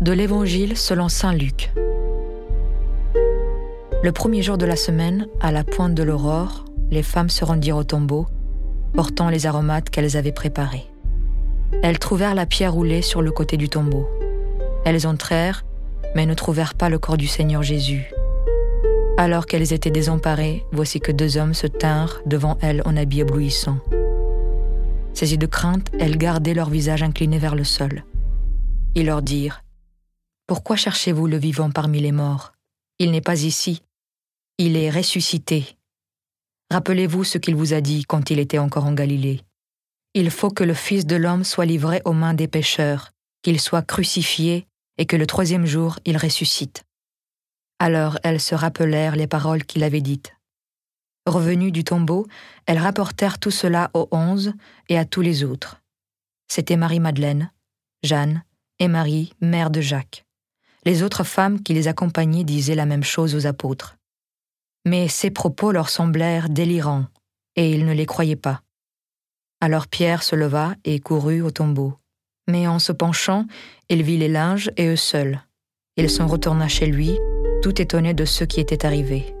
De l'Évangile selon Saint Luc. Le premier jour de la semaine, à la pointe de l'aurore, les femmes se rendirent au tombeau, portant les aromates qu'elles avaient préparés. Elles trouvèrent la pierre roulée sur le côté du tombeau. Elles entrèrent, mais ne trouvèrent pas le corps du Seigneur Jésus. Alors qu'elles étaient désemparées, voici que deux hommes se tinrent devant elles en habits éblouissants. Saisies de crainte, elles gardaient leur visage incliné vers le sol. Ils leur dirent Pourquoi cherchez-vous le vivant parmi les morts? Il n'est pas ici, il est ressuscité. Rappelez-vous ce qu'il vous a dit quand il était encore en Galilée. Il faut que le Fils de l'homme soit livré aux mains des pécheurs, qu'il soit crucifié et que le troisième jour il ressuscite. Alors elles se rappelèrent les paroles qu'il avait dites. Revenues du tombeau, elles rapportèrent tout cela aux onze et à tous les autres. C'étaient Marie-Madeleine, Jeanne et Marie, mère de Jacques. Les autres femmes qui les accompagnaient disaient la même chose aux apôtres. Mais ces propos leur semblèrent délirants, et ils ne les croyaient pas. Alors Pierre se leva et courut au tombeau. Mais en se penchant, il vit les linges et eux seuls. Il s'en retourna chez lui, tout étonné de ce qui était arrivé.